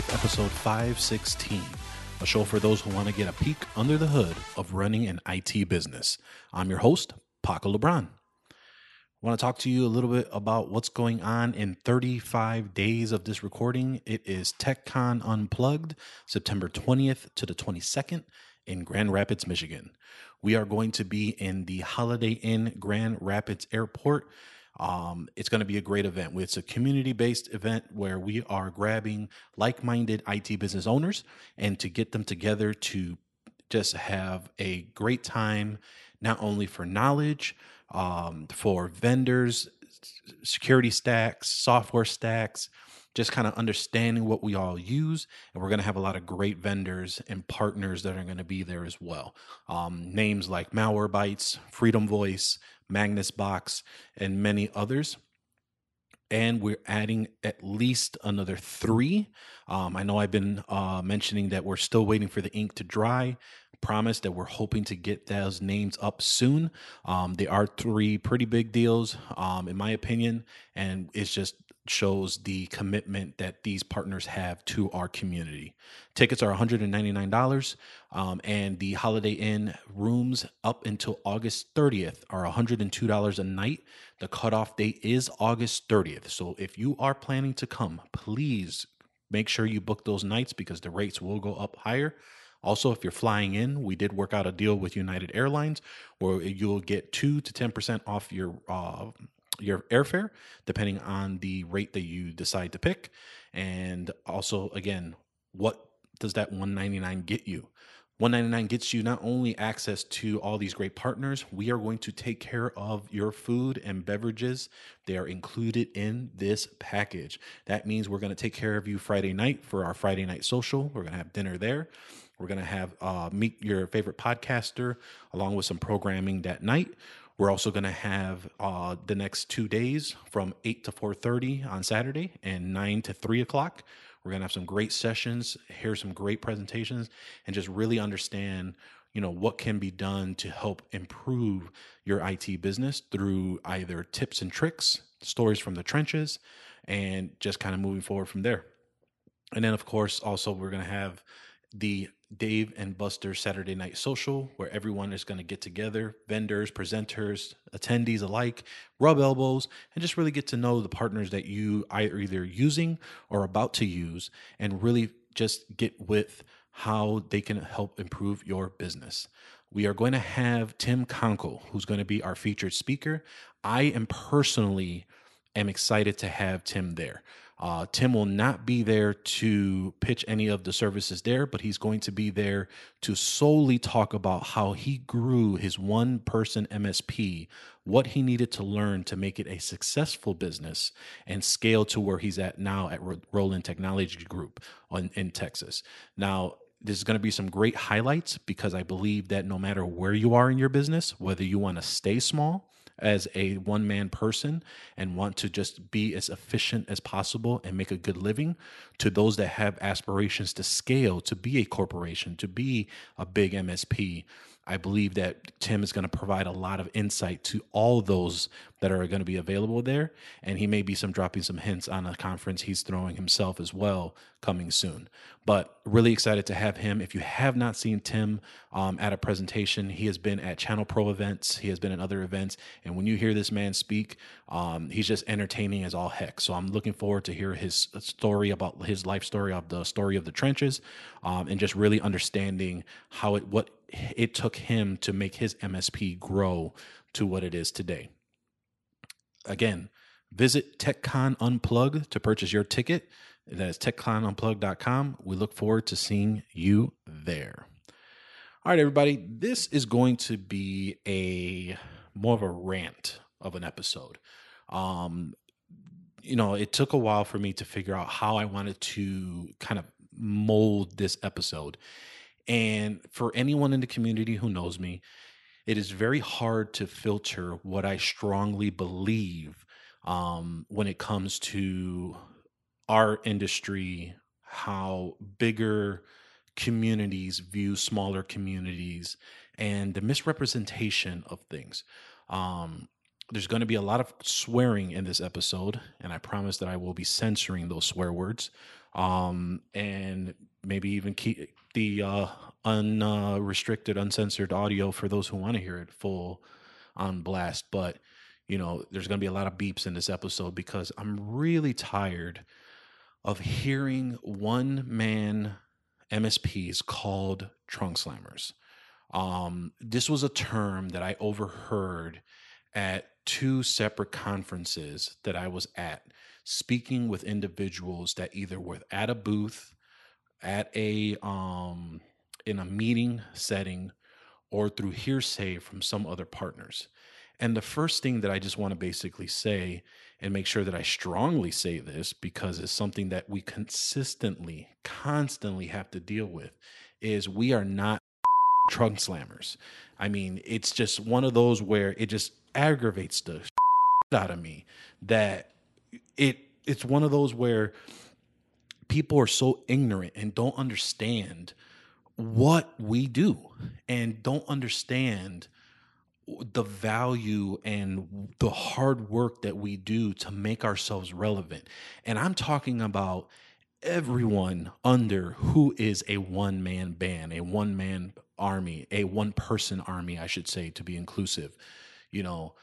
Life, episode 516, a show for those who want to get a peek under the hood of running an IT business. I'm your host, Paco LeBron. I want to talk to you a little bit about what's going on in 35 days of this recording. It is TechCon Unplugged, September 20th to the 22nd in Grand Rapids, Michigan. We are going to be in the Holiday Inn Grand Rapids Airport um, it's going to be a great event. It's a community based event where we are grabbing like minded IT business owners and to get them together to just have a great time, not only for knowledge, um, for vendors, security stacks, software stacks, just kind of understanding what we all use. And we're going to have a lot of great vendors and partners that are going to be there as well. Um, names like Malwarebytes, Freedom Voice, Magnus Box, and many others. And we're adding at least another three. Um, I know I've been uh, mentioning that we're still waiting for the ink to dry. Promise that we're hoping to get those names up soon. Um, they are three pretty big deals, um, in my opinion, and it's just shows the commitment that these partners have to our community. Tickets are $199, um, and the Holiday Inn rooms up until August 30th are $102 a night. The cutoff date is August 30th. So if you are planning to come, please make sure you book those nights because the rates will go up higher. Also, if you're flying in, we did work out a deal with United Airlines where you'll get two to ten percent off your uh, your airfare depending on the rate that you decide to pick. And also again what does that 199 get you? 199 gets you not only access to all these great partners we are going to take care of your food and beverages. They are included in this package. That means we're going to take care of you friday night for our friday night social. We're going to have dinner there. We're going to have uh, meet your favorite podcaster along with some programming that night we're also going to have uh, the next two days from 8 to 4.30 on Saturday and 9 to 3 o'clock. We're going to have some great sessions, hear some great presentations, and just really understand you know what can be done to help improve your IT business through either tips and tricks, stories from the trenches, and just kind of moving forward from there. And then, of course, also we're going to have the Dave and Buster Saturday Night Social, where everyone is going to get together vendors, presenters, attendees alike, rub elbows, and just really get to know the partners that you are either using or about to use, and really just get with how they can help improve your business. We are going to have Tim Conkle, who's going to be our featured speaker. I am personally am excited to have Tim there. Uh, Tim will not be there to pitch any of the services there, but he's going to be there to solely talk about how he grew his one person MSP, what he needed to learn to make it a successful business and scale to where he's at now at Roland Technology Group on, in Texas. Now, there's going to be some great highlights because I believe that no matter where you are in your business, whether you want to stay small, as a one man person and want to just be as efficient as possible and make a good living to those that have aspirations to scale, to be a corporation, to be a big MSP. I believe that Tim is going to provide a lot of insight to all those that are going to be available there. And he may be some dropping some hints on a conference he's throwing himself as well coming soon. But really excited to have him. If you have not seen Tim um, at a presentation, he has been at Channel Pro events, he has been at other events. And when you hear this man speak, um, he's just entertaining as all heck. So I'm looking forward to hear his story about his life story of the story of the trenches um, and just really understanding how it, what it took him to make his MSP grow to what it is today. Again, visit TechCon Unplugged to purchase your ticket. That is techconunplugged.com. We look forward to seeing you there. All right, everybody, this is going to be a more of a rant of an episode. Um, you know, it took a while for me to figure out how I wanted to kind of mold this episode. And for anyone in the community who knows me, it is very hard to filter what I strongly believe um, when it comes to our industry, how bigger communities view smaller communities, and the misrepresentation of things. Um, there's going to be a lot of swearing in this episode, and I promise that I will be censoring those swear words, um, and maybe even keep the uh, unrestricted, uncensored audio for those who want to hear it full on blast. But you know, there's going to be a lot of beeps in this episode because I'm really tired of hearing one man MSPs called trunk slammers. Um, this was a term that I overheard at two separate conferences that I was at, speaking with individuals that either were at a booth, at a um, in a meeting setting, or through hearsay from some other partners. And the first thing that I just want to basically say and make sure that I strongly say this because it's something that we consistently, constantly have to deal with is we are not trunk slammers. I mean, it's just one of those where it just aggravates the out of me that it it's one of those where people are so ignorant and don't understand what we do and don't understand the value and the hard work that we do to make ourselves relevant. And I'm talking about everyone under who is a one man band, a one man army, a one person army, I should say, to be inclusive. You know,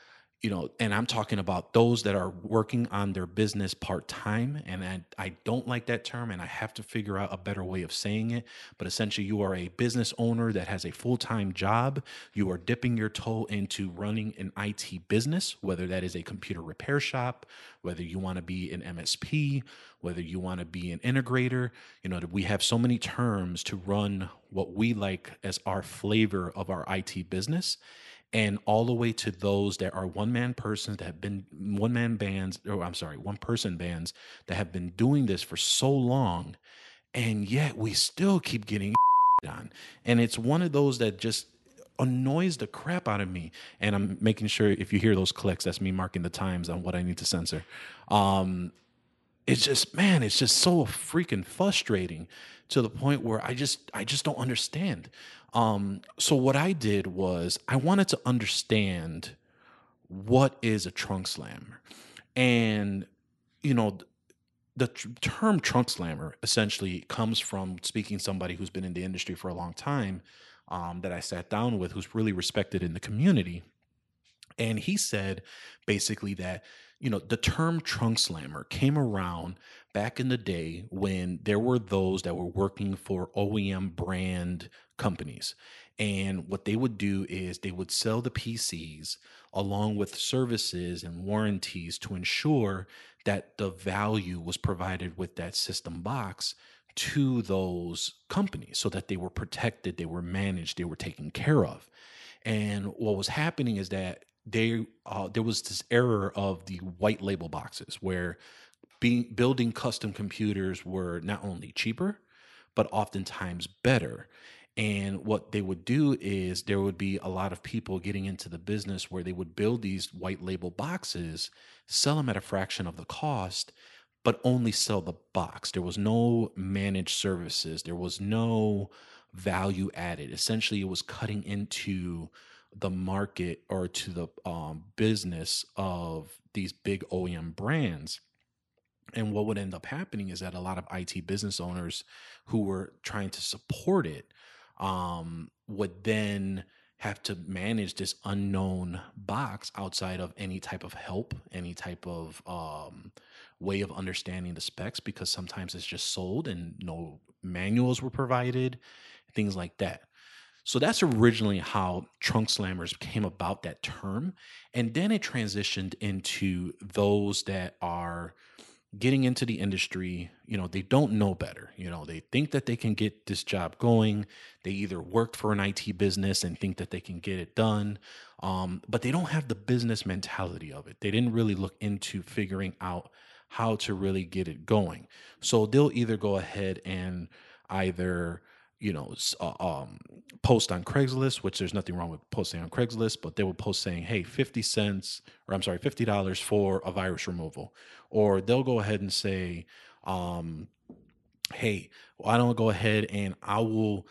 you know, and I'm talking about those that are working on their business part time. And I, I don't like that term, and I have to figure out a better way of saying it. But essentially, you are a business owner that has a full time job. You are dipping your toe into running an IT business, whether that is a computer repair shop, whether you want to be an MSP, whether you want to be an integrator. You know, we have so many terms to run what we like as our flavor of our IT business and all the way to those that are one man persons that have been one man bands or I'm sorry, one person bands that have been doing this for so long and yet we still keep getting on. And it's one of those that just annoys the crap out of me. And I'm making sure if you hear those clicks, that's me marking the times on what I need to censor. Um, it's just, man, it's just so freaking frustrating to the point where I just, I just don't understand. Um, so what I did was I wanted to understand what is a trunk slammer, and you know, the term trunk slammer essentially comes from speaking somebody who's been in the industry for a long time um, that I sat down with, who's really respected in the community, and he said basically that you know the term trunk slammer came around back in the day when there were those that were working for OEM brand companies. And what they would do is they would sell the PCs along with services and warranties to ensure that the value was provided with that system box to those companies so that they were protected, they were managed, they were taken care of. And what was happening is that they uh, there was this error of the white label boxes where being building custom computers were not only cheaper but oftentimes better and what they would do is there would be a lot of people getting into the business where they would build these white label boxes, sell them at a fraction of the cost, but only sell the box. There was no managed services, there was no value added. Essentially, it was cutting into the market or to the um, business of these big OEM brands. And what would end up happening is that a lot of IT business owners who were trying to support it um, would then have to manage this unknown box outside of any type of help, any type of um, way of understanding the specs, because sometimes it's just sold and no manuals were provided, things like that. So that's originally how trunk slammers came about that term. And then it transitioned into those that are getting into the industry, you know, they don't know better. You know, they think that they can get this job going. They either worked for an IT business and think that they can get it done, um, but they don't have the business mentality of it. They didn't really look into figuring out how to really get it going. So they'll either go ahead and either you know, uh, um, post on Craigslist, which there's nothing wrong with posting on Craigslist, but they will post saying, hey, 50 cents, or I'm sorry, $50 for a virus removal. Or they'll go ahead and say, um, hey, why don't I go ahead and I will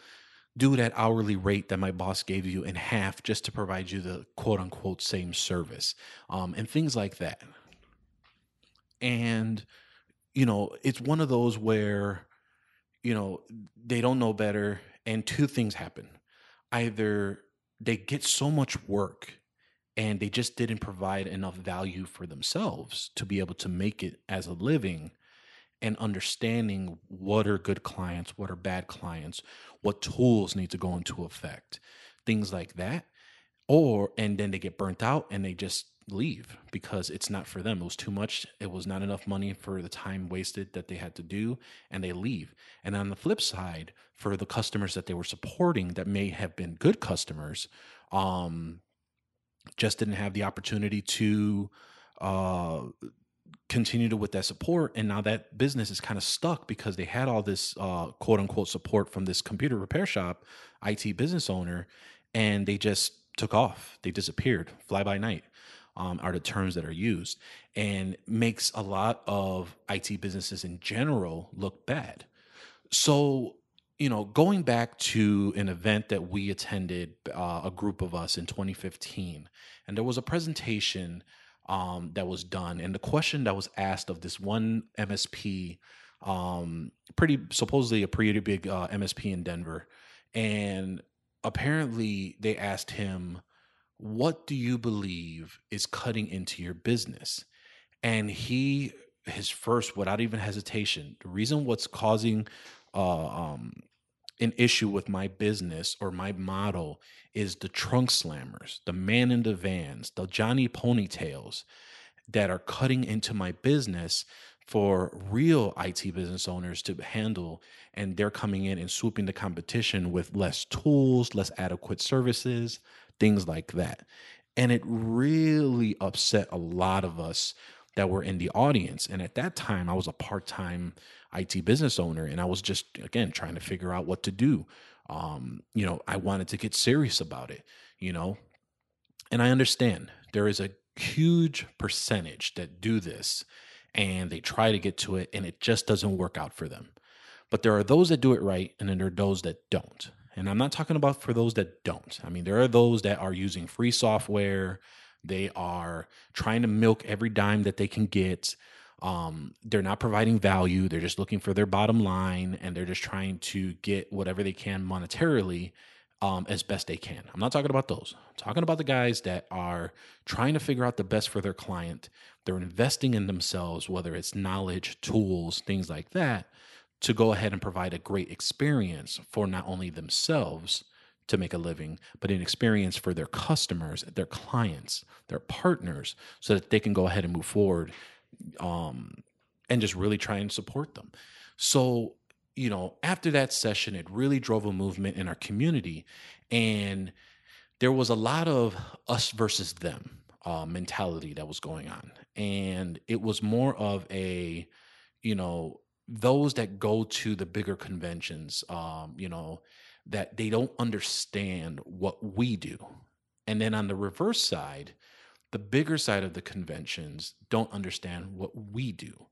do that hourly rate that my boss gave you in half just to provide you the quote unquote same service um, and things like that. And, you know, it's one of those where, you know, they don't know better. And two things happen either they get so much work and they just didn't provide enough value for themselves to be able to make it as a living and understanding what are good clients, what are bad clients, what tools need to go into effect, things like that. Or, and then they get burnt out and they just leave because it's not for them. It was too much. It was not enough money for the time wasted that they had to do, and they leave. And on the flip side, for the customers that they were supporting that may have been good customers, um, just didn't have the opportunity to uh, continue to with that support and now that business is kind of stuck because they had all this uh, quote unquote support from this computer repair shop it business owner and they just took off they disappeared fly by night um, are the terms that are used and makes a lot of it businesses in general look bad. So you know going back to an event that we attended uh, a group of us in 2015 and there was a presentation um, that was done, and the question that was asked of this one MSP, um, pretty supposedly a pretty big uh, MSP in Denver, and apparently they asked him, "What do you believe is cutting into your business?" And he, his first, without even hesitation, the reason what's causing uh, um, an issue with my business or my model is the trunk slammers, the man in the vans, the Johnny ponytails that are cutting into my business for real IT business owners to handle. And they're coming in and swooping the competition with less tools, less adequate services, things like that. And it really upset a lot of us that were in the audience. And at that time, I was a part time IT business owner and I was just, again, trying to figure out what to do. Um, you know, I wanted to get serious about it, you know, and I understand there is a huge percentage that do this and they try to get to it and it just doesn't work out for them. But there are those that do it right and then there are those that don't. And I'm not talking about for those that don't. I mean, there are those that are using free software, they are trying to milk every dime that they can get. Um, they're not providing value. They're just looking for their bottom line and they're just trying to get whatever they can monetarily um, as best they can. I'm not talking about those. I'm talking about the guys that are trying to figure out the best for their client. They're investing in themselves, whether it's knowledge, tools, things like that, to go ahead and provide a great experience for not only themselves to make a living, but an experience for their customers, their clients, their partners, so that they can go ahead and move forward um, and just really try and support them. So, you know, after that session, it really drove a movement in our community. And there was a lot of us versus them uh, mentality that was going on. And it was more of a, you know, those that go to the bigger conventions, um, you know, that they don't understand what we do. And then on the reverse side, the bigger side of the conventions don't understand what we do.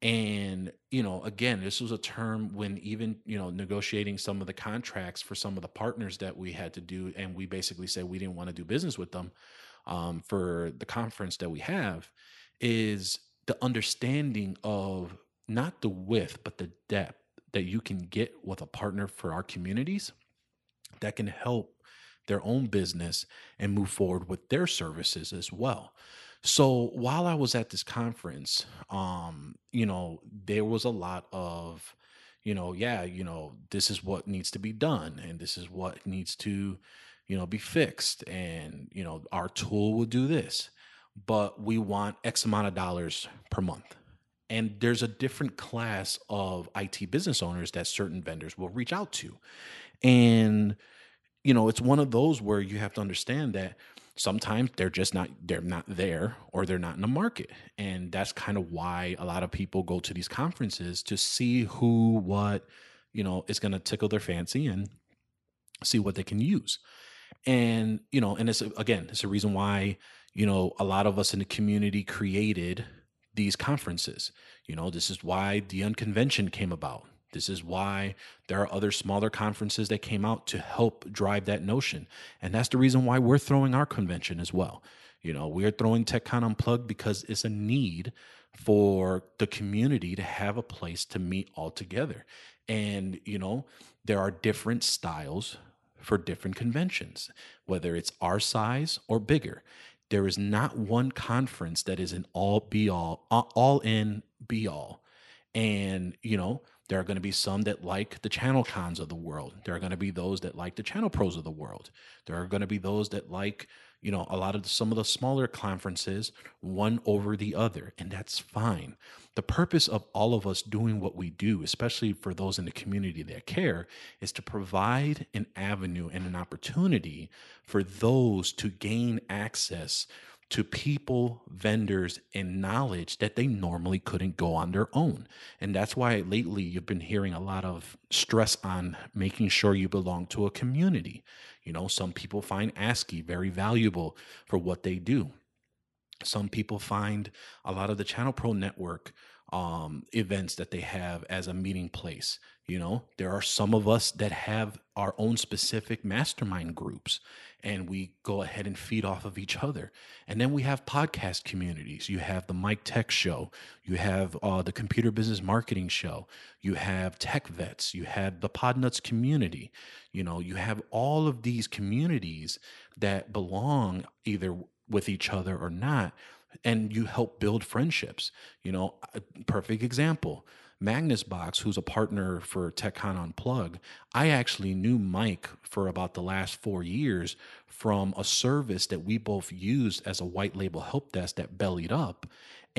And, you know, again, this was a term when even, you know, negotiating some of the contracts for some of the partners that we had to do, and we basically said we didn't want to do business with them um, for the conference that we have, is the understanding of not the width, but the depth that you can get with a partner for our communities that can help their own business and move forward with their services as well. So while I was at this conference, um, you know, there was a lot of, you know, yeah, you know, this is what needs to be done and this is what needs to, you know, be fixed. And, you know, our tool will do this, but we want X amount of dollars per month. And there's a different class of IT business owners that certain vendors will reach out to. And, you know, it's one of those where you have to understand that sometimes they're just not they're not there or they're not in the market and that's kind of why a lot of people go to these conferences to see who what you know is going to tickle their fancy and see what they can use and you know and it's again it's a reason why you know a lot of us in the community created these conferences. You know, this is why the unconvention came about. This is why there are other smaller conferences that came out to help drive that notion. And that's the reason why we're throwing our convention as well. You know, we're throwing TechCon Unplugged because it's a need for the community to have a place to meet all together. And, you know, there are different styles for different conventions, whether it's our size or bigger. There is not one conference that is an all be all, uh, all in be all. And, you know, there are going to be some that like the channel cons of the world. There are going to be those that like the channel pros of the world. There are going to be those that like, you know, a lot of the, some of the smaller conferences, one over the other, and that's fine. The purpose of all of us doing what we do, especially for those in the community that care, is to provide an avenue and an opportunity for those to gain access to people, vendors, and knowledge that they normally couldn't go on their own. And that's why lately you've been hearing a lot of stress on making sure you belong to a community. You know, some people find ASCII very valuable for what they do. Some people find a lot of the Channel Pro network um, events that they have as a meeting place. You know, there are some of us that have our own specific mastermind groups and we go ahead and feed off of each other. And then we have podcast communities. You have the Mike Tech Show, you have uh, the Computer Business Marketing Show, you have Tech Vets, you have the Podnutz community. You know, you have all of these communities that belong either with each other or not and you help build friendships. You know, perfect example. Magnus Box, who's a partner for TechCon Unplug, I actually knew Mike for about the last four years from a service that we both used as a white label help desk that bellied up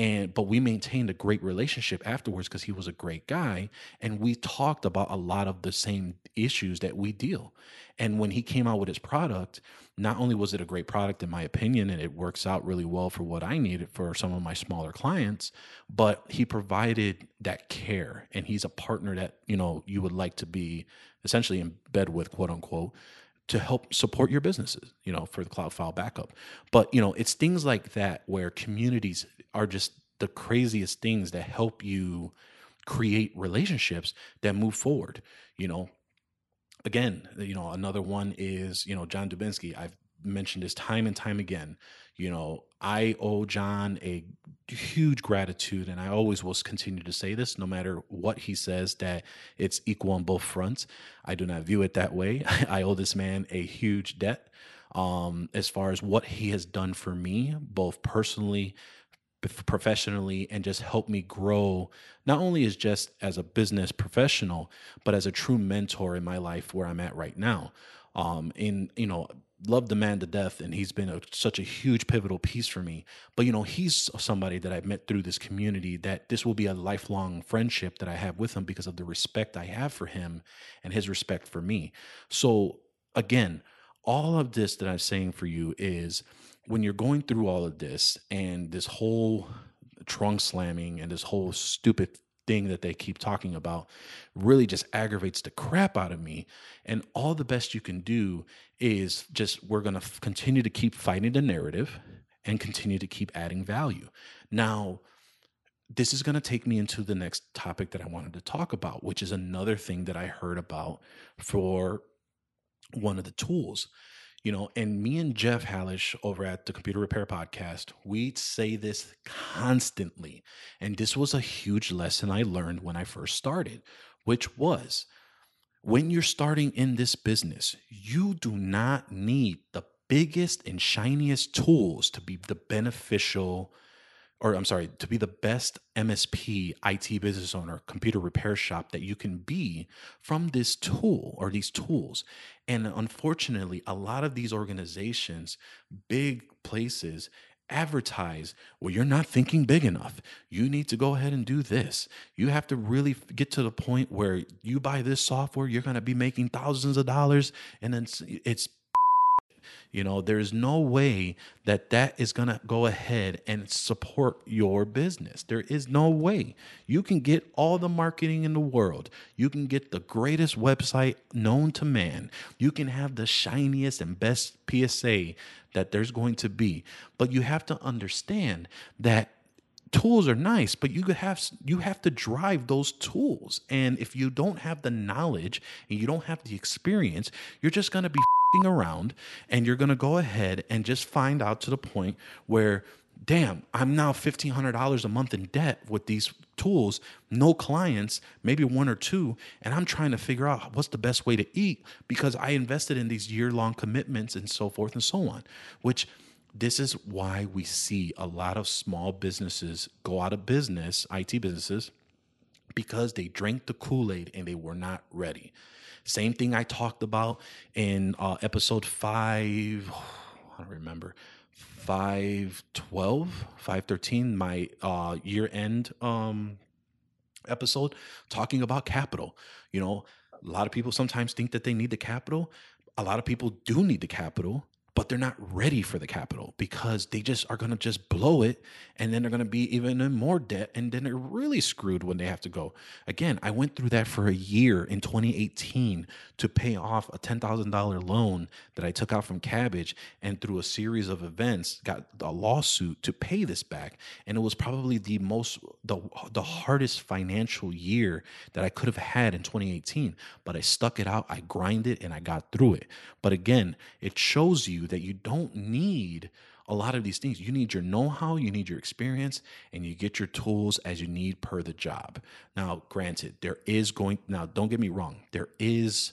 and but we maintained a great relationship afterwards because he was a great guy and we talked about a lot of the same issues that we deal. And when he came out with his product not only was it a great product in my opinion and it works out really well for what i needed for some of my smaller clients but he provided that care and he's a partner that you know you would like to be essentially in bed with quote unquote to help support your businesses, you know, for the cloud file backup. But, you know, it's things like that where communities are just the craziest things that help you create relationships that move forward, you know. Again, you know, another one is, you know, John Dubinsky. I've mentioned this time and time again. You know, I owe John a huge gratitude, and I always will continue to say this no matter what he says, that it's equal on both fronts. I do not view it that way. I owe this man a huge debt um, as far as what he has done for me, both personally, professionally, and just helped me grow, not only as just as a business professional, but as a true mentor in my life where I'm at right now. Um, in you know, love the man to death and he's been a, such a huge pivotal piece for me. But you know he's somebody that i've met through this community that this will be a lifelong friendship that i have with him because of the respect i have for him and his respect for me. So again all of this that i'm saying for you is when you're going through all of this and this whole trunk slamming and this whole stupid thing that they keep talking about really just aggravates the crap out of me. And all the best you can do is just we're going to f- continue to keep fighting the narrative and continue to keep adding value. Now, this is going to take me into the next topic that I wanted to talk about, which is another thing that I heard about for one of the tools you know and me and jeff hallish over at the computer repair podcast we say this constantly and this was a huge lesson i learned when i first started which was when you're starting in this business you do not need the biggest and shiniest tools to be the beneficial or I'm sorry, to be the best MSP, IT business owner, computer repair shop that you can be from this tool or these tools. And unfortunately, a lot of these organizations, big places, advertise, well, you're not thinking big enough. You need to go ahead and do this. You have to really get to the point where you buy this software, you're going to be making thousands of dollars, and then it's you know, there's no way that that is going to go ahead and support your business. There is no way. You can get all the marketing in the world. You can get the greatest website known to man. You can have the shiniest and best PSA that there's going to be. But you have to understand that tools are nice, but you have you have to drive those tools. And if you don't have the knowledge and you don't have the experience, you're just going to be around and you're going to go ahead and just find out to the point where damn, I'm now $1500 a month in debt with these tools, no clients, maybe one or two, and I'm trying to figure out what's the best way to eat because I invested in these year-long commitments and so forth and so on, which this is why we see a lot of small businesses go out of business, IT businesses, because they drank the Kool Aid and they were not ready. Same thing I talked about in uh, episode five, I don't remember, 512, 513, my uh, year end um, episode, talking about capital. You know, a lot of people sometimes think that they need the capital. A lot of people do need the capital but they're not ready for the capital because they just are going to just blow it and then they're going to be even in more debt and then they're really screwed when they have to go. Again i went through that for a year in 2018 to pay off a $10000 loan that i took out from Kabbage and through a series of events got a lawsuit to pay this back and it was probably the most the, the hardest financial year that i could have had in 2018 but i stuck it out i grinded and i got through it. But again it shows you you that you don't need a lot of these things. You need your know how, you need your experience, and you get your tools as you need per the job. Now, granted, there is going, now don't get me wrong, there is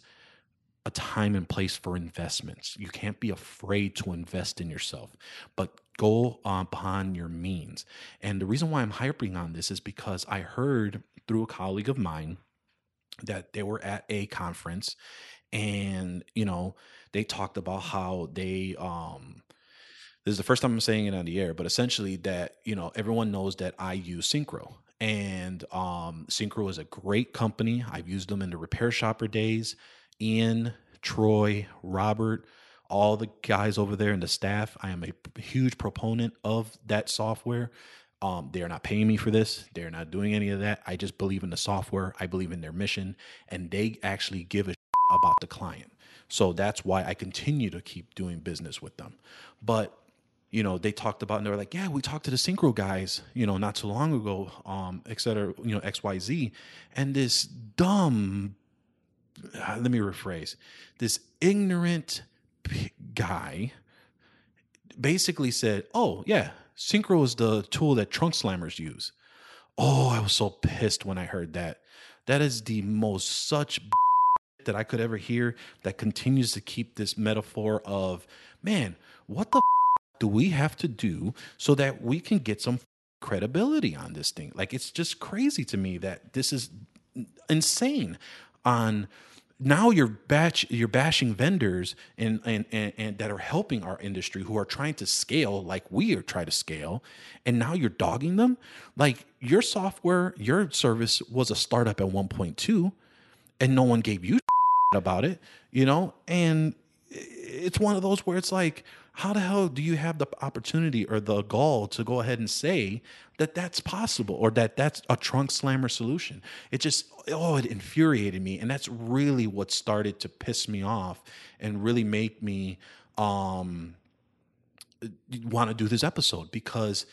a time and place for investments. You can't be afraid to invest in yourself, but go uh, upon your means. And the reason why I'm harping on this is because I heard through a colleague of mine that they were at a conference and, you know, they talked about how they um this is the first time I'm saying it on the air, but essentially that, you know, everyone knows that I use Syncro And um Syncro is a great company. I've used them in the RepairShopr days. Ian, Troy, Robert, all the guys over there and the staff. I am a huge proponent of that software. Um, they are not paying me for this. They're not doing any of that. I just believe in the software. I believe in their mission, and they actually give a about the client. So that's why I continue to keep doing business with them. But you know, they talked about and they were like, yeah, we talked to the Syncro guys, you know, not too long ago, um, et cetera, you know, XYZ. And this dumb, uh, let me rephrase, this ignorant guy basically said, oh, yeah, Syncro is the tool that trunk slammers use. Oh, I was so pissed when I heard that. That is the most such that I could ever hear that continues to keep this metaphor of, man, what the do we have to do so that we can get some credibility on this thing? Like, it's just crazy to me that this is insane on now you're batch you're bashing vendors and, and, and and that are helping our industry who are trying to scale like we are trying to scale and now you're dogging them like your software your service was a startup at 1.2 and no one gave you about it, you know? And it's one of those where it's like, how the hell do you have the opportunity or the gall to go ahead and say that that's possible or that that's a trunk slammer solution? It just, oh, it infuriated me. And that's really what started to piss me off and really make me um, want to do this episode because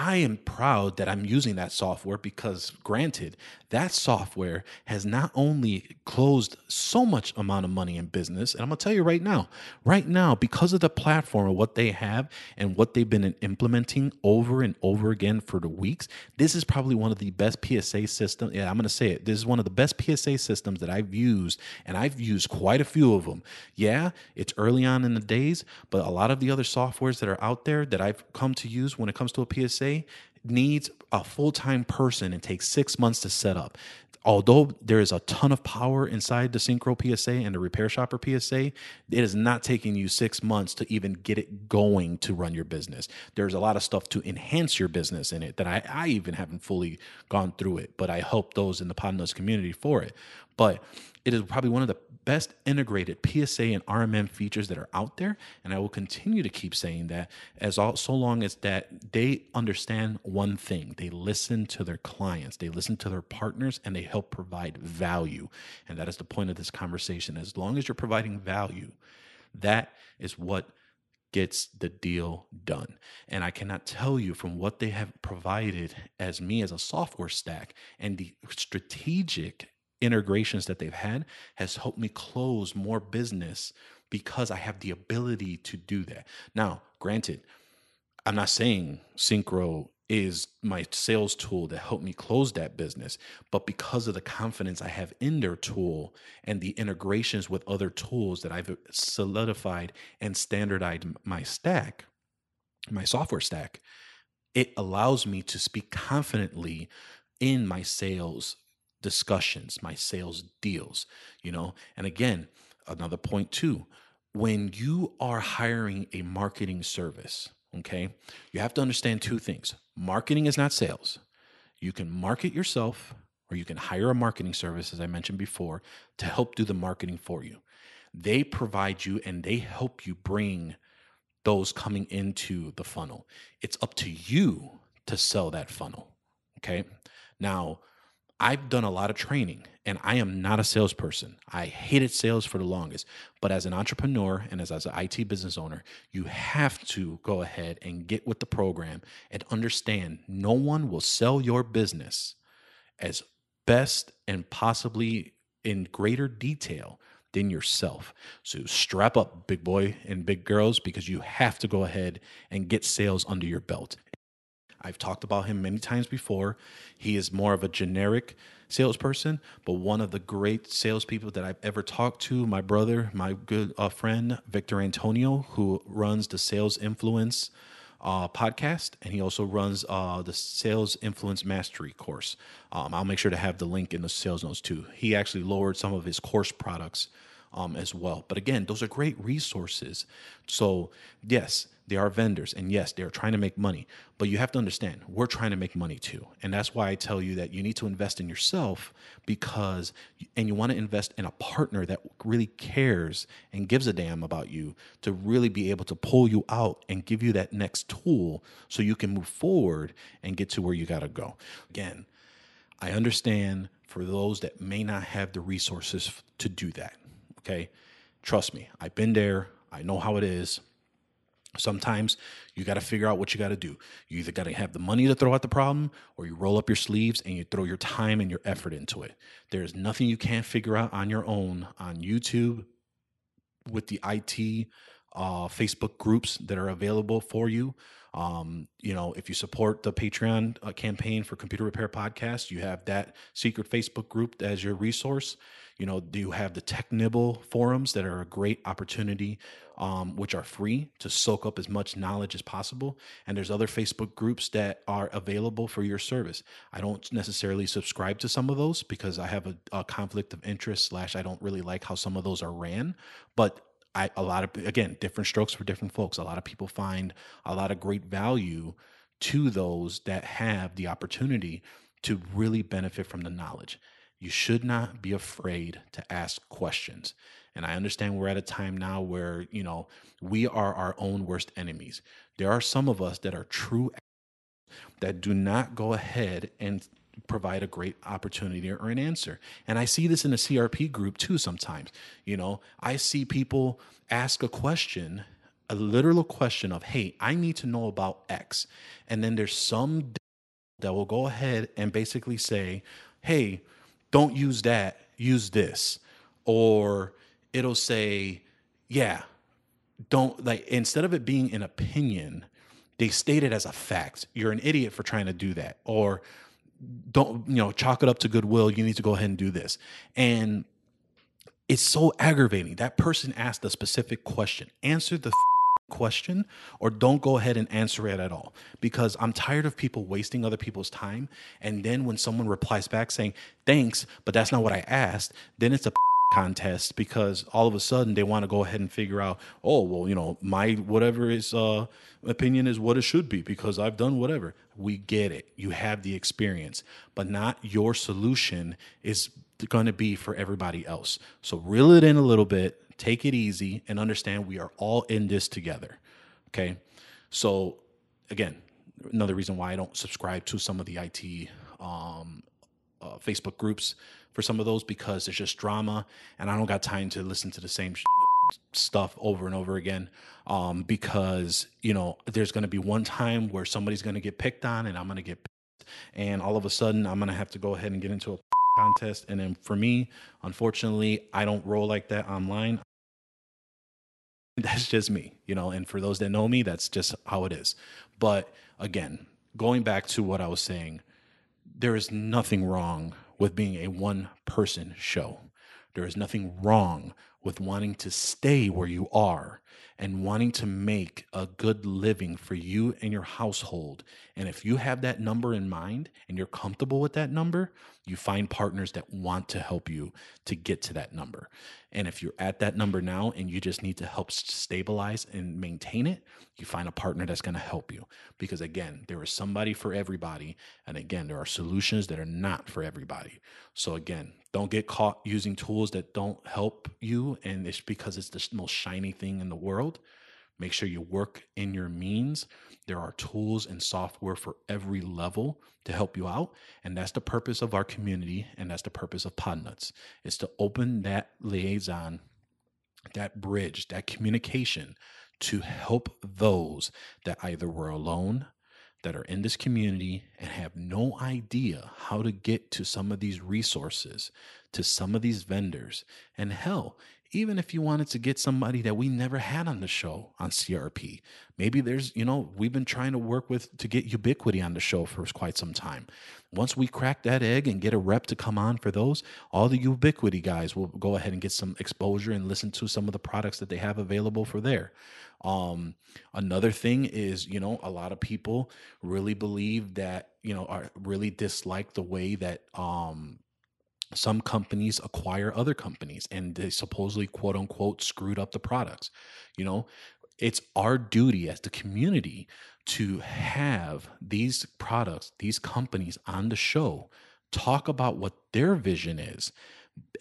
I am proud that I'm using that software because, granted, that software has not only closed so much amount of money in business, and I'm gonna tell you right now, right now, because of the platform and what they have and what they've been implementing over and over again for the weeks, this is probably one of the best PSA systems. Yeah, I'm gonna say it. This is one of the best PSA systems that I've used, and I've used quite a few of them. Yeah, it's early on in the days, but a lot of the other softwares that are out there that I've come to use when it comes to a PSA needs a full time person and takes six months to set up. Although there is a ton of power inside the Syncro PSA and the RepairShopr PSA, it is not taking you six months to even get it going to run your business. There's a lot of stuff to enhance your business in it that I, I even haven't fully gone through it, but I help those in the Podnutz community for it. But it is probably one of the best integrated PSA and RMM features that are out there. And I will continue to keep saying that as all, so long as that they understand one thing. They listen to their clients, they listen to their partners, and they help provide value. And that is the point of this conversation. As long as you're providing value, that is what gets the deal done. And I cannot tell you from what they have provided as me as a software stack and the strategic integrations that they've had has helped me close more business because I have the ability to do that. Now, granted, I'm not saying Syncro is my sales tool that helped me close that business. But because of the confidence I have in their tool and the integrations with other tools that I've solidified and standardized my stack, my software stack, it allows me to speak confidently in my sales discussions, my sales deals, you know? And again, another point too, when you are hiring a marketing service, Okay. You have to understand two things marketing is not sales. You can market yourself or you can hire a marketing service, as I mentioned before, to help do the marketing for you. They provide you and they help you bring those coming into the funnel. It's up to you to sell that funnel. Okay. Now, I've done a lot of training and I am not a salesperson. I hated sales for the longest. But as an entrepreneur and as, as an IT business owner, you have to go ahead and get with the program and understand no one will sell your business as best and possibly in greater detail than yourself. So strap up, big boy and big girls, because you have to go ahead and get sales under your belt. I've talked about him many times before. He is more of a generic salesperson, but one of the great salespeople that I've ever talked to, my brother, my good uh, friend, Victor Antonio, who runs the Sales Influence uh, podcast, and he also runs uh, the Sales Influence Mastery course. Um, I'll make sure to have the link in the sales notes too. He actually lowered some of his course products um, as well. But again, those are great resources. So, yes, they are vendors. And yes, they're trying to make money. But you have to understand, we're trying to make money too. And that's why I tell you that you need to invest in yourself because, and you want to invest in a partner that really cares and gives a damn about you to really be able to pull you out and give you that next tool so you can move forward and get to where you got to go. Again, I understand for those that may not have the resources to do that. Okay. Trust me, I've been there. I know how it is. Sometimes you got to figure out what you got to do. You either got to have the money to throw at the problem or you roll up your sleeves and you throw your time and your effort into it. There's nothing you can't figure out on your own on YouTube with the IT uh, Facebook groups that are available for you. Um, you know, if you support the Patreon uh, campaign for Computer Repair Podcast, you have that secret Facebook group as your resource. You know, do you have the Technibble forums that are a great opportunity, um, which are free to soak up as much knowledge as possible. And there's other Facebook groups that are available for your service. I don't necessarily subscribe to some of those because I have a, a conflict of interest slash I don't really like how some of those are ran. But I, a lot of again different strokes for different folks. A lot of people find a lot of great value to those that have the opportunity to really benefit from the knowledge. You should not be afraid to ask questions. And I understand we're at a time now where, you know, we are our own worst enemies. There are some of us that are true that do not go ahead and provide a great opportunity or an answer. And I see this in the CRP group too sometimes. You know, I see people ask a question, a literal question of, hey, I need to know about X. And then there's some that will go ahead and basically say, hey, don't use that, use this. Or it'll say, yeah, don't like, instead of it being an opinion, they state it as a fact. You're an idiot for trying to do that. Or don't you know chalk it up to goodwill you need to go ahead and do this and it's so aggravating that person asked a specific question answer the question or don't go ahead and answer it at all. Because i'm tired of people wasting other people's time and then when someone replies back saying thanks but that's not what i asked then it's a contest because all of a sudden they want to go ahead and figure out oh well you know my whatever is uh opinion is what it should be because i've done whatever. We get it. You have the experience but not your solution is going to be for everybody else. So reel it in a little bit take it easy and understand we are all in this together okay? So again another reason why i don't subscribe to some of the it um, uh, facebook groups for some of those because there's just drama, and I don't got time to listen to the same sh- stuff over and over again um, because you know there's going to be one time where somebody's going to get picked on and I'm going to get pissed, and all of a sudden I'm going to have to go ahead and get into a contest and then for me unfortunately I don't roll like that online that's just me you know and for those that know me that's just how it is. But again going back to what I was saying there is nothing wrong with being a one person show. There is nothing wrong with wanting to stay where you are and wanting to make a good living for you and your household. And if you have that number in mind and you're comfortable with that number, you find partners that want to help you to get to that number. And if you're at that number now and you just need to help stabilize and maintain it, you find a partner that's going to help you. Because again, there is somebody for everybody. And again, there are solutions that are not for everybody. So again, don't get caught using tools that don't help you and it's because it's the most shiny thing in the world. Make sure you work in your means. There are tools and software for every level to help you out. And that's the purpose of our community. And that's the purpose of Podnutz is to open that liaison, that bridge, that communication to help those that either were alone, that are in this community and have no idea how to get to some of these resources, to some of these vendors. And hell, even if you wanted to get somebody that we never had on the show on CRP, maybe there's, you know, we've been trying to work with to get Ubiquiti on the show for quite some time. Once we crack that egg and get a rep to come on for those, all the Ubiquiti guys will go ahead and get some exposure and listen to some of the products that they have available for there. Um, another thing is, you know, a lot of people really believe that, you know, are really dislike the way that um some companies acquire other companies and they supposedly quote unquote screwed up the products you know? It's our duty as the community to have these products these companies on the show talk about what their vision is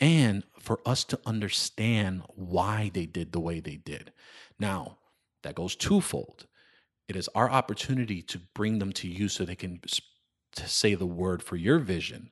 and for us to understand why they did the way they did. Now that goes twofold. It is our opportunity to bring them to you so they can to say the word for your vision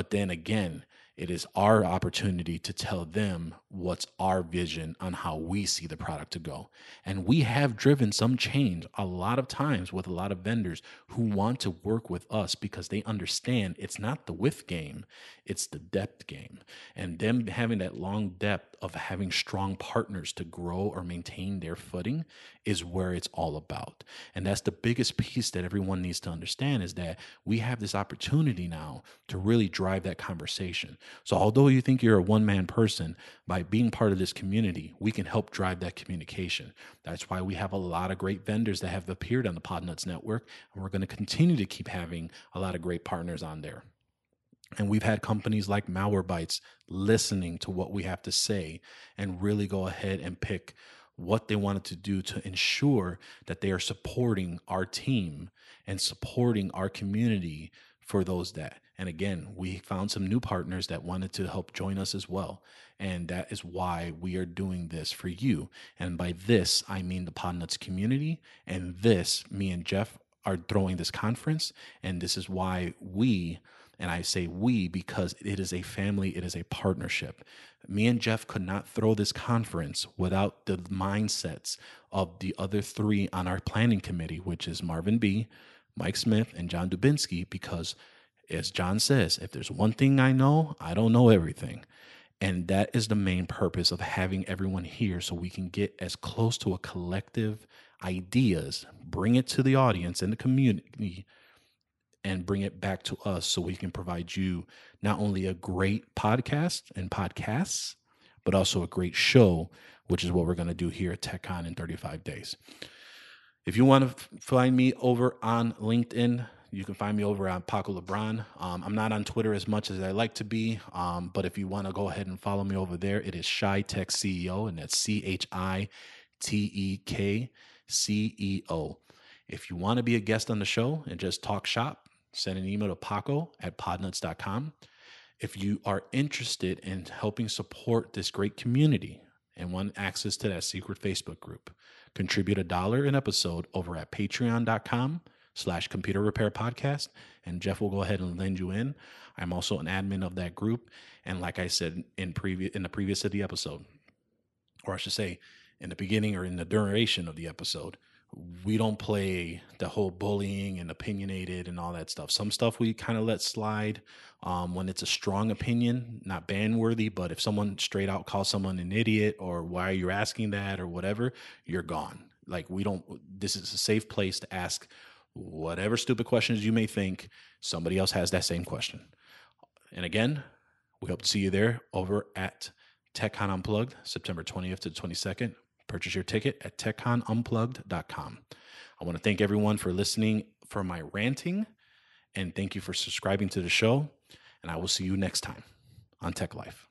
but then again, it is our opportunity to tell them what's our vision on how we see the product to go. And we have driven some change a lot of times with a lot of vendors who want to work with us because they understand it's not the width game, it's the depth game. And them having that long depth of having strong partners to grow or maintain their footing is where it's all about. And that's the biggest piece that everyone needs to understand is that we have this opportunity now to really drive that conversation. So, although you think you're a one man person, by being part of this community, we can help drive that communication. That's why we have a lot of great vendors that have appeared on the Podnutz network, and we're going to continue to keep having a lot of great partners on there. And we've had companies like Malwarebytes listening to what we have to say and really go ahead and pick what they wanted to do to ensure that they are supporting our team and supporting our community for those that. And again, we found some new partners that wanted to help join us as well. And that is why we are doing this for you. And by this, I mean the Podnutz community. And this, me and Jeff are throwing this conference. And this is why we, and I say we because it is a family, it is a partnership. Me and Jeff could not throw this conference without the mindsets of the other three on our planning committee, which is Marvin B., Mike Smith and John Dubinsky because, as John says, if there's one thing I know, I don't know everything. And that is the main purpose of having everyone here so we can get as close to a collective ideas, bring it to the audience and the community, and bring it back to us so we can provide you not only a great podcast and podcasts, but also a great show, which is what we're going to do here at TechCon in 35 days. If you want to find me over on LinkedIn, you can find me over on Paco LeBron. Um, I'm not on Twitter as much as I like to be, um, but if you want to go ahead and follow me over there, it is Shy Tech CEO, and that's C H I T E K C E O. If you want to be a guest on the show and just talk shop, send an email to Paco at podnutz.com. If you are interested in helping support this great community and want access to that secret Facebook group, Contribute a dollar an episode over at patreon.com slash computer repair podcast. And Jeff will go ahead and lend you in. I'm also an admin of that group. And like I said in previous in the previous of the episode, or I should say, in the beginning or in the duration of the episode, we don't play the whole bullying and opinionated and all that stuff. Some stuff we kind of let slide um, when it's a strong opinion, not ban worthy. But if someone straight out calls someone an idiot or why are you asking that or whatever, you're gone. Like we don't. This is a safe place to ask whatever stupid questions you may think. Somebody else has that same question. And again, we hope to see you there over at TechCon Unplugged, September 20th to 22nd. Purchase your ticket at techconunplugged.com. I want to thank everyone for listening for my ranting and thank you for subscribing to the show. And I will see you next time on Tech Life.